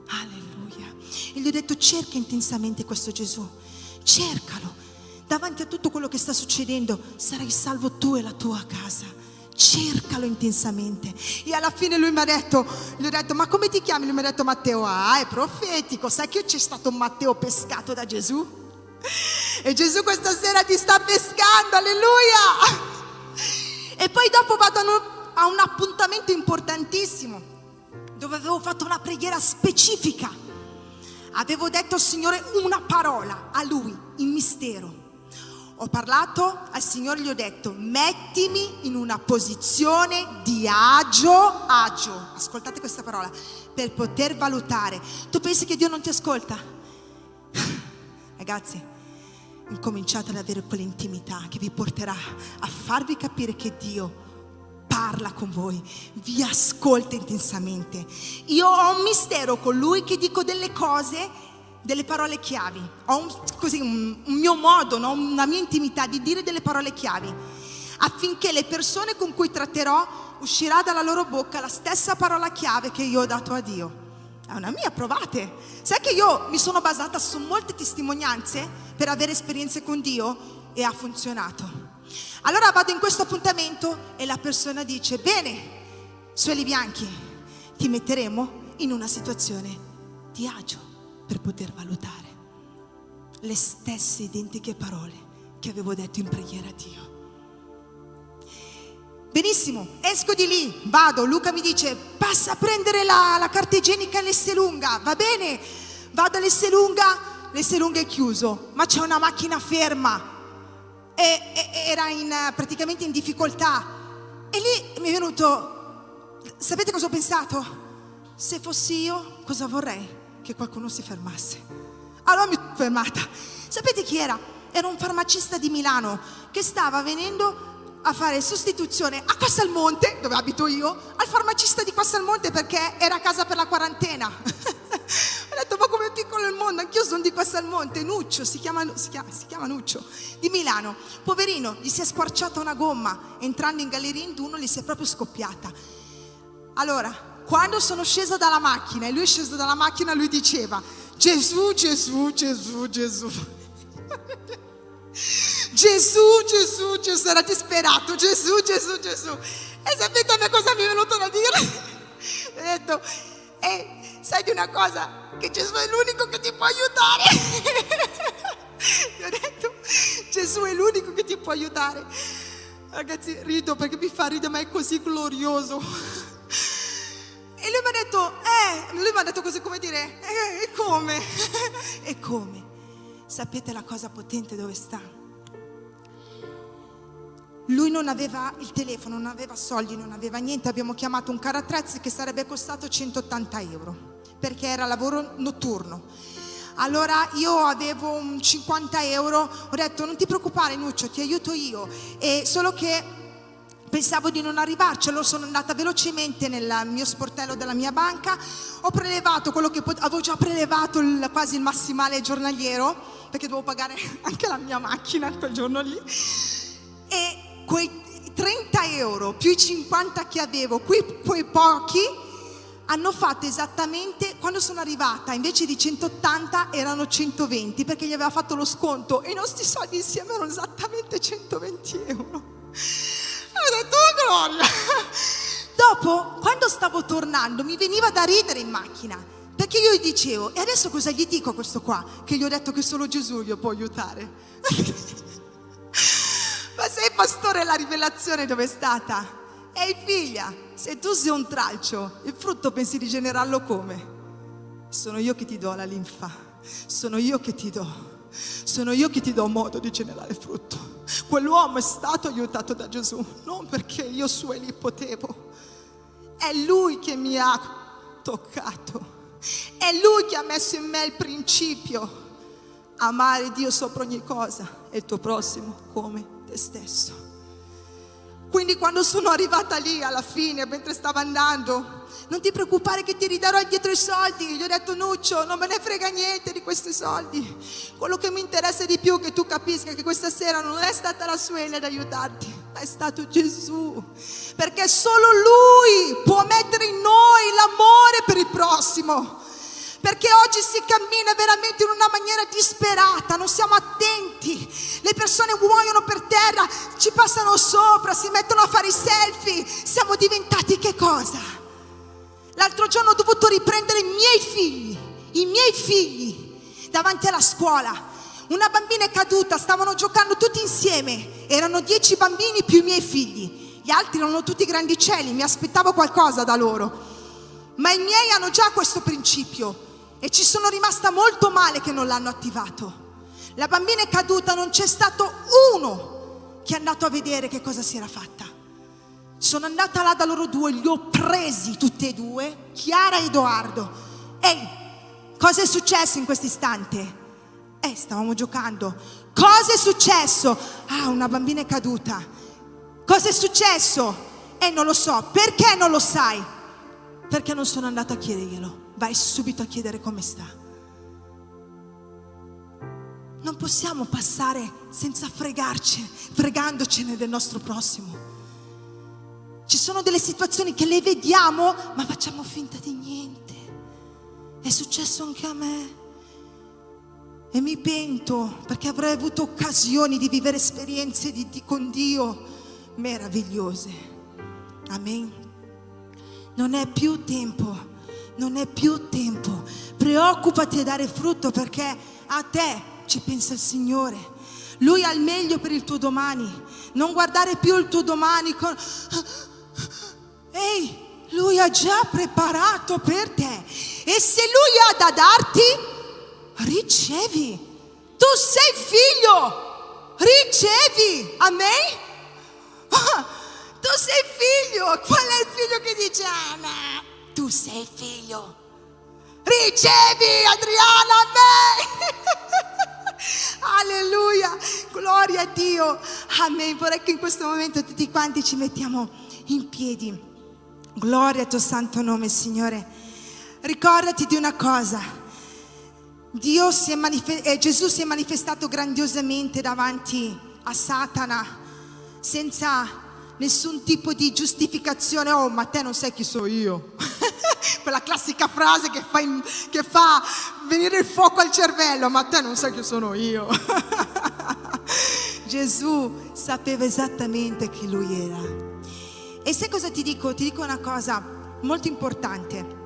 Alleluia. E gli ho detto cerca intensamente questo Gesù, cercalo. Davanti a tutto quello che sta succedendo sarai salvo tu e la tua casa. Cercalo intensamente. E alla fine lui mi ha detto, gli ho detto, ma come ti chiami? Lui mi ha detto Matteo, ah, è profetico. Sai che c'è stato un Matteo pescato da Gesù? (laughs) E Gesù questa sera ti sta pescando, alleluia! E poi dopo vado a un appuntamento importantissimo, dove avevo fatto una preghiera specifica avevo detto al Signore una parola a Lui in mistero. Ho parlato al Signore, gli ho detto, mettimi in una posizione di agio, agio, ascoltate questa parola, per poter valutare. Tu pensi che Dio non ti ascolta? Ragazzi, incominciate ad avere quell'intimità che vi porterà a farvi capire che Dio parla con voi, vi ascolta intensamente. Io ho un mistero con lui che dico delle cose, delle parole chiavi. Ho un, così, un, un mio modo, no? una mia intimità di dire delle parole chiavi, affinché le persone con cui tratterò uscirà dalla loro bocca la stessa parola chiave che io ho dato a Dio. È una mia, provate. Sai che io mi sono basata su molte testimonianze per avere esperienze con Dio e ha funzionato. Allora vado in questo appuntamento e la persona dice, bene, suoli bianchi, ti metteremo in una situazione di agio per poter valutare le stesse identiche parole che avevo detto in preghiera a Dio. Benissimo, esco di lì, vado, Luca mi dice, passa a prendere la, la carta igienica all'Esselunga, va bene, vado all'Esselunga, l'Esselunga è chiuso, ma c'è una macchina ferma, e, e, era in, praticamente in difficoltà. E lì mi è venuto, sapete cosa ho pensato? Se fossi io, cosa vorrei? Che qualcuno si fermasse. Allora mi sono fermata. Sapete chi era? Era un farmacista di Milano che stava venendo a fare sostituzione a Castelmonte, dove abito io, al farmacista di Castelmonte perché era a casa per la quarantena. (laughs) Ho detto, ma come piccolo il mondo, anch'io sono di Castelmonte, Nuccio, si chiama, si, chiama, si chiama, Nuccio, di Milano. Poverino, gli si è squarciata una gomma, entrando in galleria in Duno gli si è proprio scoppiata. Allora, quando sono scesa dalla macchina e lui è sceso dalla macchina, lui diceva, Gesù, Gesù, Gesù, Gesù. (laughs) Gesù, Gesù, Gesù, era disperato, Gesù, Gesù, Gesù. E sapete a me cosa mi è venuto da dire? (laughs) Ho detto, eh, sai di una cosa? Che Gesù è l'unico che ti può aiutare. (laughs) Gli ho detto, Gesù è l'unico che ti può aiutare. Ragazzi, rido perché mi fa ridere, ma è così glorioso. E lui mi ha detto, eh, lui mi ha detto così come dire, eh, e come? (laughs) e come? Sapete la cosa potente dove sta? Lui non aveva il telefono, non aveva soldi, non aveva niente. Abbiamo chiamato un carattrezzi che sarebbe costato 180 euro perché era lavoro notturno. Allora io avevo un 50 euro, ho detto non ti preoccupare Nuccio, ti aiuto io. E solo che pensavo di non arrivarci, allora sono andata velocemente nel mio sportello della mia banca, ho prelevato quello che pot- avevo già prelevato il, quasi il massimale giornaliero, perché dovevo pagare (laughs) anche la mia macchina quel giorno lì. E quei 30 euro più i 50 che avevo, quei, quei pochi, hanno fatto esattamente, quando sono arrivata, invece di 180 erano 120 perché gli aveva fatto lo sconto e i nostri soldi insieme erano esattamente 120 euro. Ho detto, oh gloria! Dopo, quando stavo tornando, mi veniva da ridere in macchina Perché io gli dicevo, e adesso cosa gli dico a questo qua? Che gli ho detto che solo Gesù gli può aiutare. (laughs) Ma sei pastore, la rivelazione dove è stata? Ehi figlia, se tu sei un tralcio, il frutto pensi di generarlo come? Sono io che ti do la linfa, sono io che ti do. Sono io che ti do modo di generare frutto. Quell'uomo è stato aiutato da Gesù, non perché io su e lì potevo. È lui che mi ha toccato. È lui che ha messo in me il principio. Amare Dio sopra ogni cosa e il tuo prossimo come te stesso. Quindi quando sono arrivata lì alla fine, mentre stavo andando, non ti preoccupare che ti ridarò dietro i soldi. Gli ho detto Nuccio, non me ne frega niente di questi soldi. Quello che mi interessa di più è che tu capisca che questa sera non è stata la Suele ad aiutarti, ma è stato Gesù. Perché solo Lui può mettere in noi l'amore per il prossimo perché oggi si cammina veramente in una maniera disperata, non siamo attenti, le persone muoiono per terra, ci passano sopra, si mettono a fare i selfie, siamo diventati che cosa? L'altro giorno ho dovuto riprendere i miei figli, i miei figli davanti alla scuola. Una bambina è caduta, stavano giocando tutti insieme, erano dieci bambini più i miei figli, gli altri erano tutti grandicelli, mi aspettavo qualcosa da loro. Ma i miei hanno già questo principio, e ci sono rimasta molto male che non l'hanno attivato. La bambina è caduta, non c'è stato uno che è andato a vedere che cosa si era fatta. Sono andata là da loro due, li ho presi tutti e due, Chiara e Edoardo. Ehi, cosa è successo in questo istante? Eh, stavamo giocando. Cosa è successo? Ah, una bambina è caduta. Cosa è successo? Eh, non lo so. Perché non lo sai? Perché non sono andata a chiederglielo vai subito a chiedere come sta. Non possiamo passare senza fregarci, fregandocene del nostro prossimo. Ci sono delle situazioni che le vediamo, ma facciamo finta di niente. È successo anche a me. E mi pento perché avrei avuto occasioni di vivere esperienze di, di, con Dio meravigliose. Amen. Non è più tempo non è più tempo. Preoccupati a dare frutto perché a te ci pensa il Signore. Lui ha il meglio per il tuo domani. Non guardare più il tuo domani con... Ehi, lui ha già preparato per te. E se lui ha da darti, ricevi. Tu sei figlio, ricevi. Amen? (laughs) tu sei figlio. Qual è il figlio che dice, ah, no tu sei figlio. Ricevi Adriana me. (laughs) Alleluia, gloria a Dio. Amen. Vorrei che in questo momento tutti quanti ci mettiamo in piedi. Gloria al tuo santo nome, Signore. Ricordati di una cosa. Dio si manifest- eh, Gesù si è manifestato grandiosamente davanti a Satana senza nessun tipo di giustificazione, oh ma te non sai chi sono io. (laughs) Quella classica frase che fa, in, che fa venire il fuoco al cervello, ma te non sai chi sono io. (laughs) Gesù sapeva esattamente chi lui era. E sai cosa ti dico? Ti dico una cosa molto importante.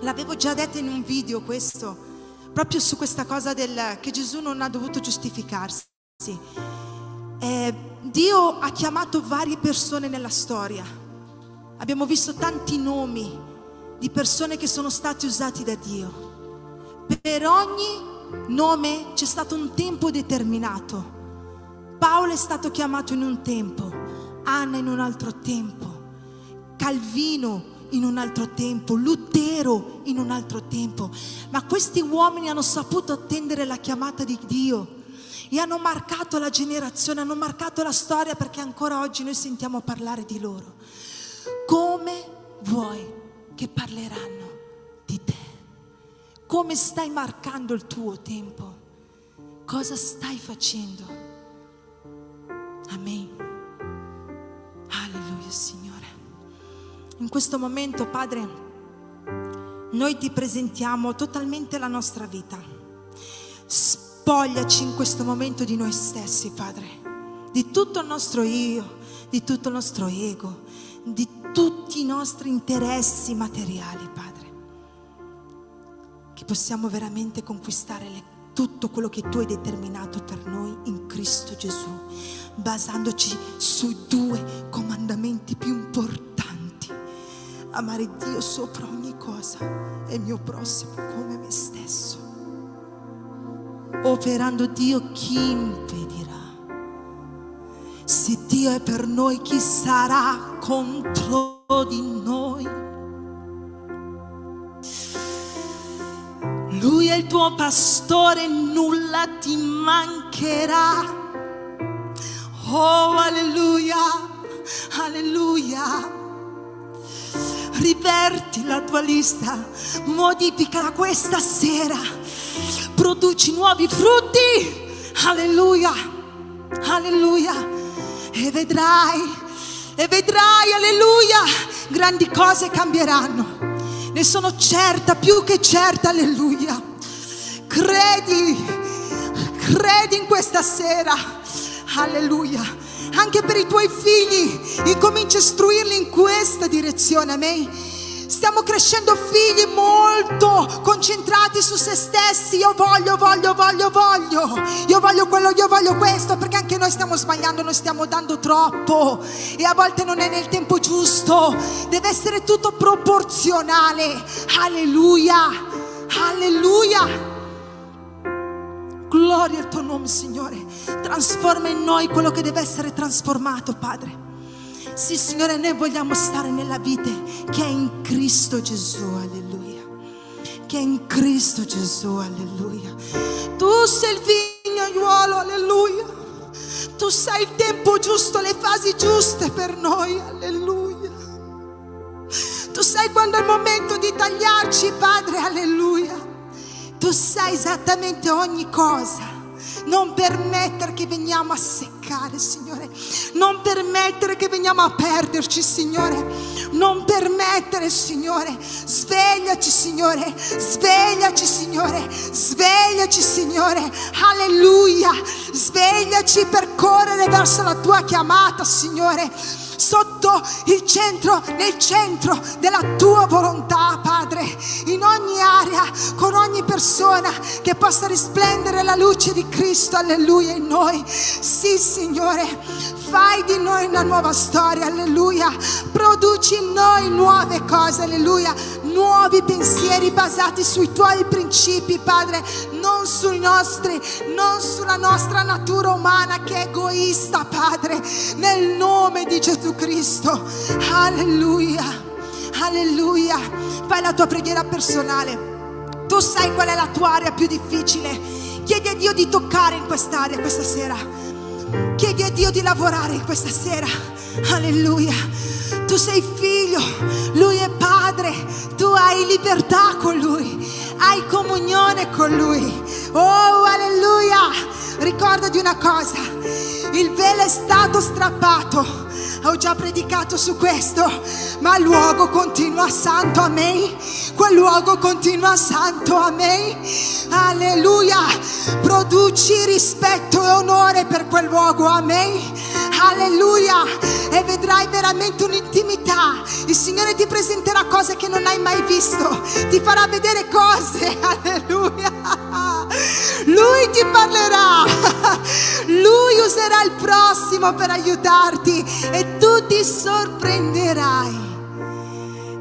L'avevo già detto in un video questo, proprio su questa cosa del, che Gesù non ha dovuto giustificarsi. Eh, Dio ha chiamato varie persone nella storia. Abbiamo visto tanti nomi di persone che sono stati usati da Dio. Per ogni nome c'è stato un tempo determinato. Paolo è stato chiamato in un tempo, Anna in un altro tempo, Calvino in un altro tempo, Lutero in un altro tempo. Ma questi uomini hanno saputo attendere la chiamata di Dio e hanno marcato la generazione, hanno marcato la storia perché ancora oggi noi sentiamo parlare di loro. Come vuoi che parleranno di te? Come stai marcando il tuo tempo? Cosa stai facendo? Amen. Alleluia Signore. In questo momento, Padre, noi ti presentiamo totalmente la nostra vita Spogliaci in questo momento di noi stessi, Padre, di tutto il nostro io, di tutto il nostro ego, di tutti i nostri interessi materiali, Padre. che possiamo veramente conquistare le- tutto quello che tu hai determinato per noi in Cristo Gesù, basandoci sui due comandamenti più importanti. Amare Dio sopra ogni cosa e il mio prossimo come me stesso. Operando Dio, chi impedirà? Se Dio è per noi, chi sarà contro di noi? Lui è il tuo pastore, nulla ti mancherà. Oh, alleluia, alleluia. Riverti la tua lista, modificala questa sera, produci nuovi frutti. Alleluia, alleluia. E vedrai, e vedrai, alleluia, grandi cose cambieranno. Ne sono certa, più che certa, alleluia. Credi, credi in questa sera, alleluia. Anche per i tuoi figli, incomincia a istruirli in questa direzione, amen. Stiamo crescendo figli molto concentrati su se stessi. Io voglio, voglio, voglio, voglio. Io voglio quello, io voglio questo. Perché anche noi stiamo sbagliando, noi stiamo dando troppo. E a volte non è nel tempo giusto. Deve essere tutto proporzionale. Alleluia. Alleluia. Gloria al tuo nome, Signore. Trasforma in noi quello che deve essere trasformato, Padre. Sì, Signore, noi vogliamo stare nella vita che è in Cristo Gesù, alleluia. Che è in Cristo Gesù, alleluia. Tu sei il vignaiuolo, alleluia. Tu sai il tempo giusto, le fasi giuste per noi, alleluia. Tu sai quando è il momento di tagliarci, Padre, alleluia. Tu sai esattamente ogni cosa. Non permettere che veniamo a seccare, Signore. Non permettere che veniamo a perderci, Signore. Non permettere, Signore. Svegliaci, Signore. Svegliaci, Signore. Svegliaci, Signore. Alleluia. Svegliaci per correre verso la tua chiamata, Signore sotto il centro, nel centro della tua volontà, Padre, in ogni area, con ogni persona che possa risplendere la luce di Cristo, alleluia, in noi. Sì, Signore, fai di noi una nuova storia, alleluia. Produci in noi nuove cose, alleluia. Nuovi pensieri basati sui tuoi principi, Padre, non sui nostri, non sulla nostra natura umana che è egoista, Padre, nel nome di Gesù Cristo. Alleluia, alleluia. Fai la tua preghiera personale. Tu sai qual è la tua area più difficile. Chiedi a Dio di toccare in quest'area questa sera. Chiedi a Dio di lavorare questa sera. Alleluia. Tu sei figlio, lui è padre, tu hai libertà con lui, hai comunione con lui. Oh, alleluia. Ricorda di una cosa, il velo è stato strappato. Ho già predicato su questo, ma il luogo continua santo, amen. Quel luogo continua santo, amen. Alleluia. Produci rispetto e onore per quel luogo, amen. Alleluia. E vedrai veramente un'intimità. Il Signore ti presenterà cose che non hai mai visto. Ti farà vedere cose. (laughs) Alleluia. Lui ti parlerà. Lui userà il prossimo per aiutarti e tu ti sorprenderai.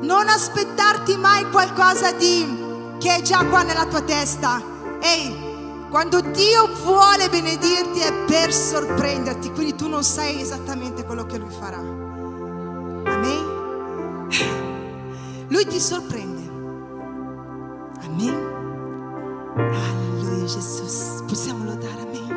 Non aspettarti mai qualcosa di che è già qua nella tua testa. Ehi, quando Dio vuole benedirti è per sorprenderti, quindi tu non sai esattamente quello che Lui farà. Amen? Lui ti sorprende. Amen? Alleluia Gesù. Possiamo lodare, amen.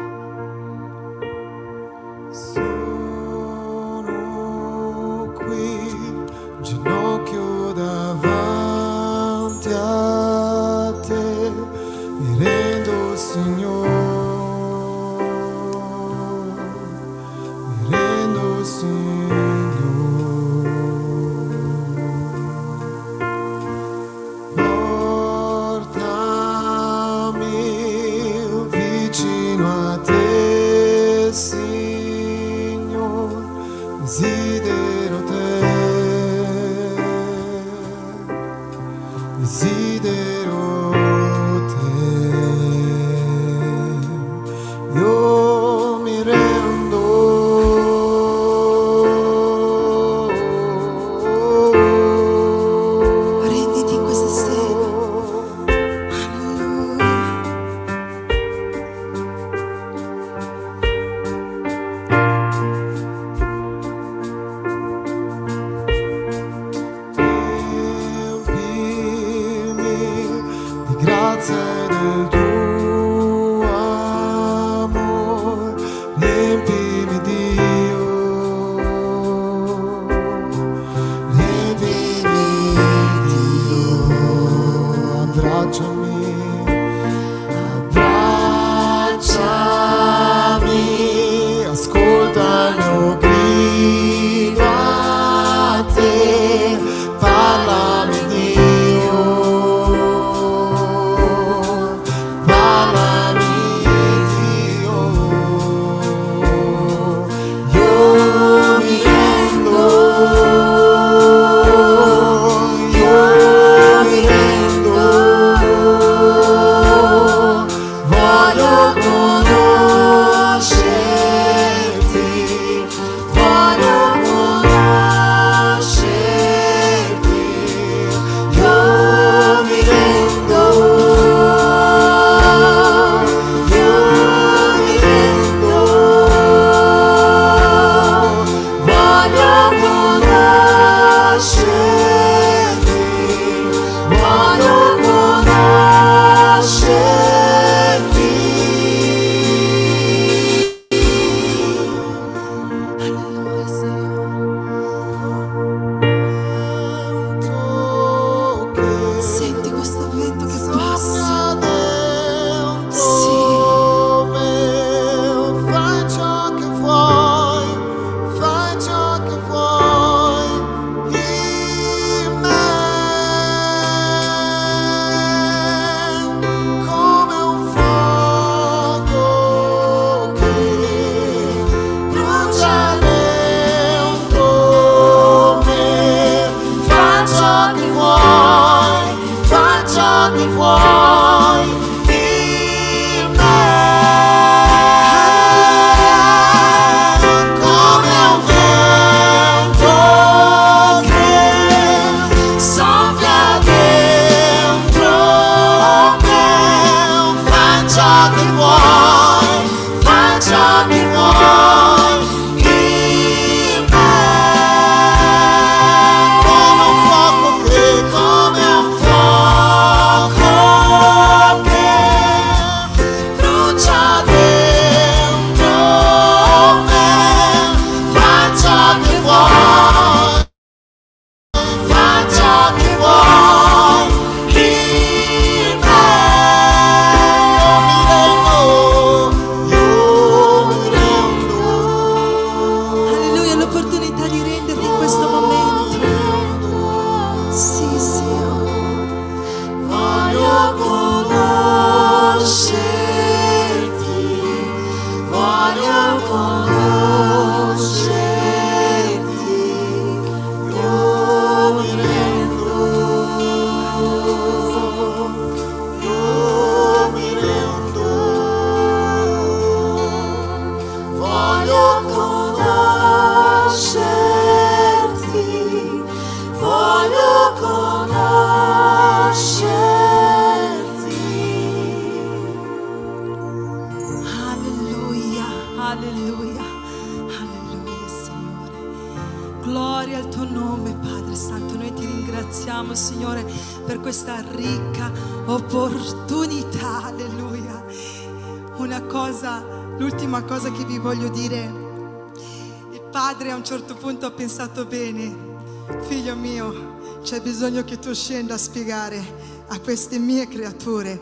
bisogno che tu scenda a spiegare a queste mie creature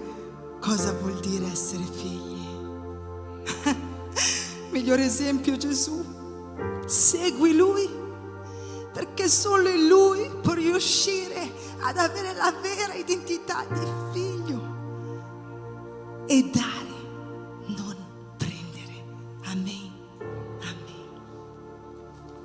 cosa vuol dire essere figli. (laughs) Miglior esempio Gesù. Segui Lui, perché solo in Lui puoi riuscire ad avere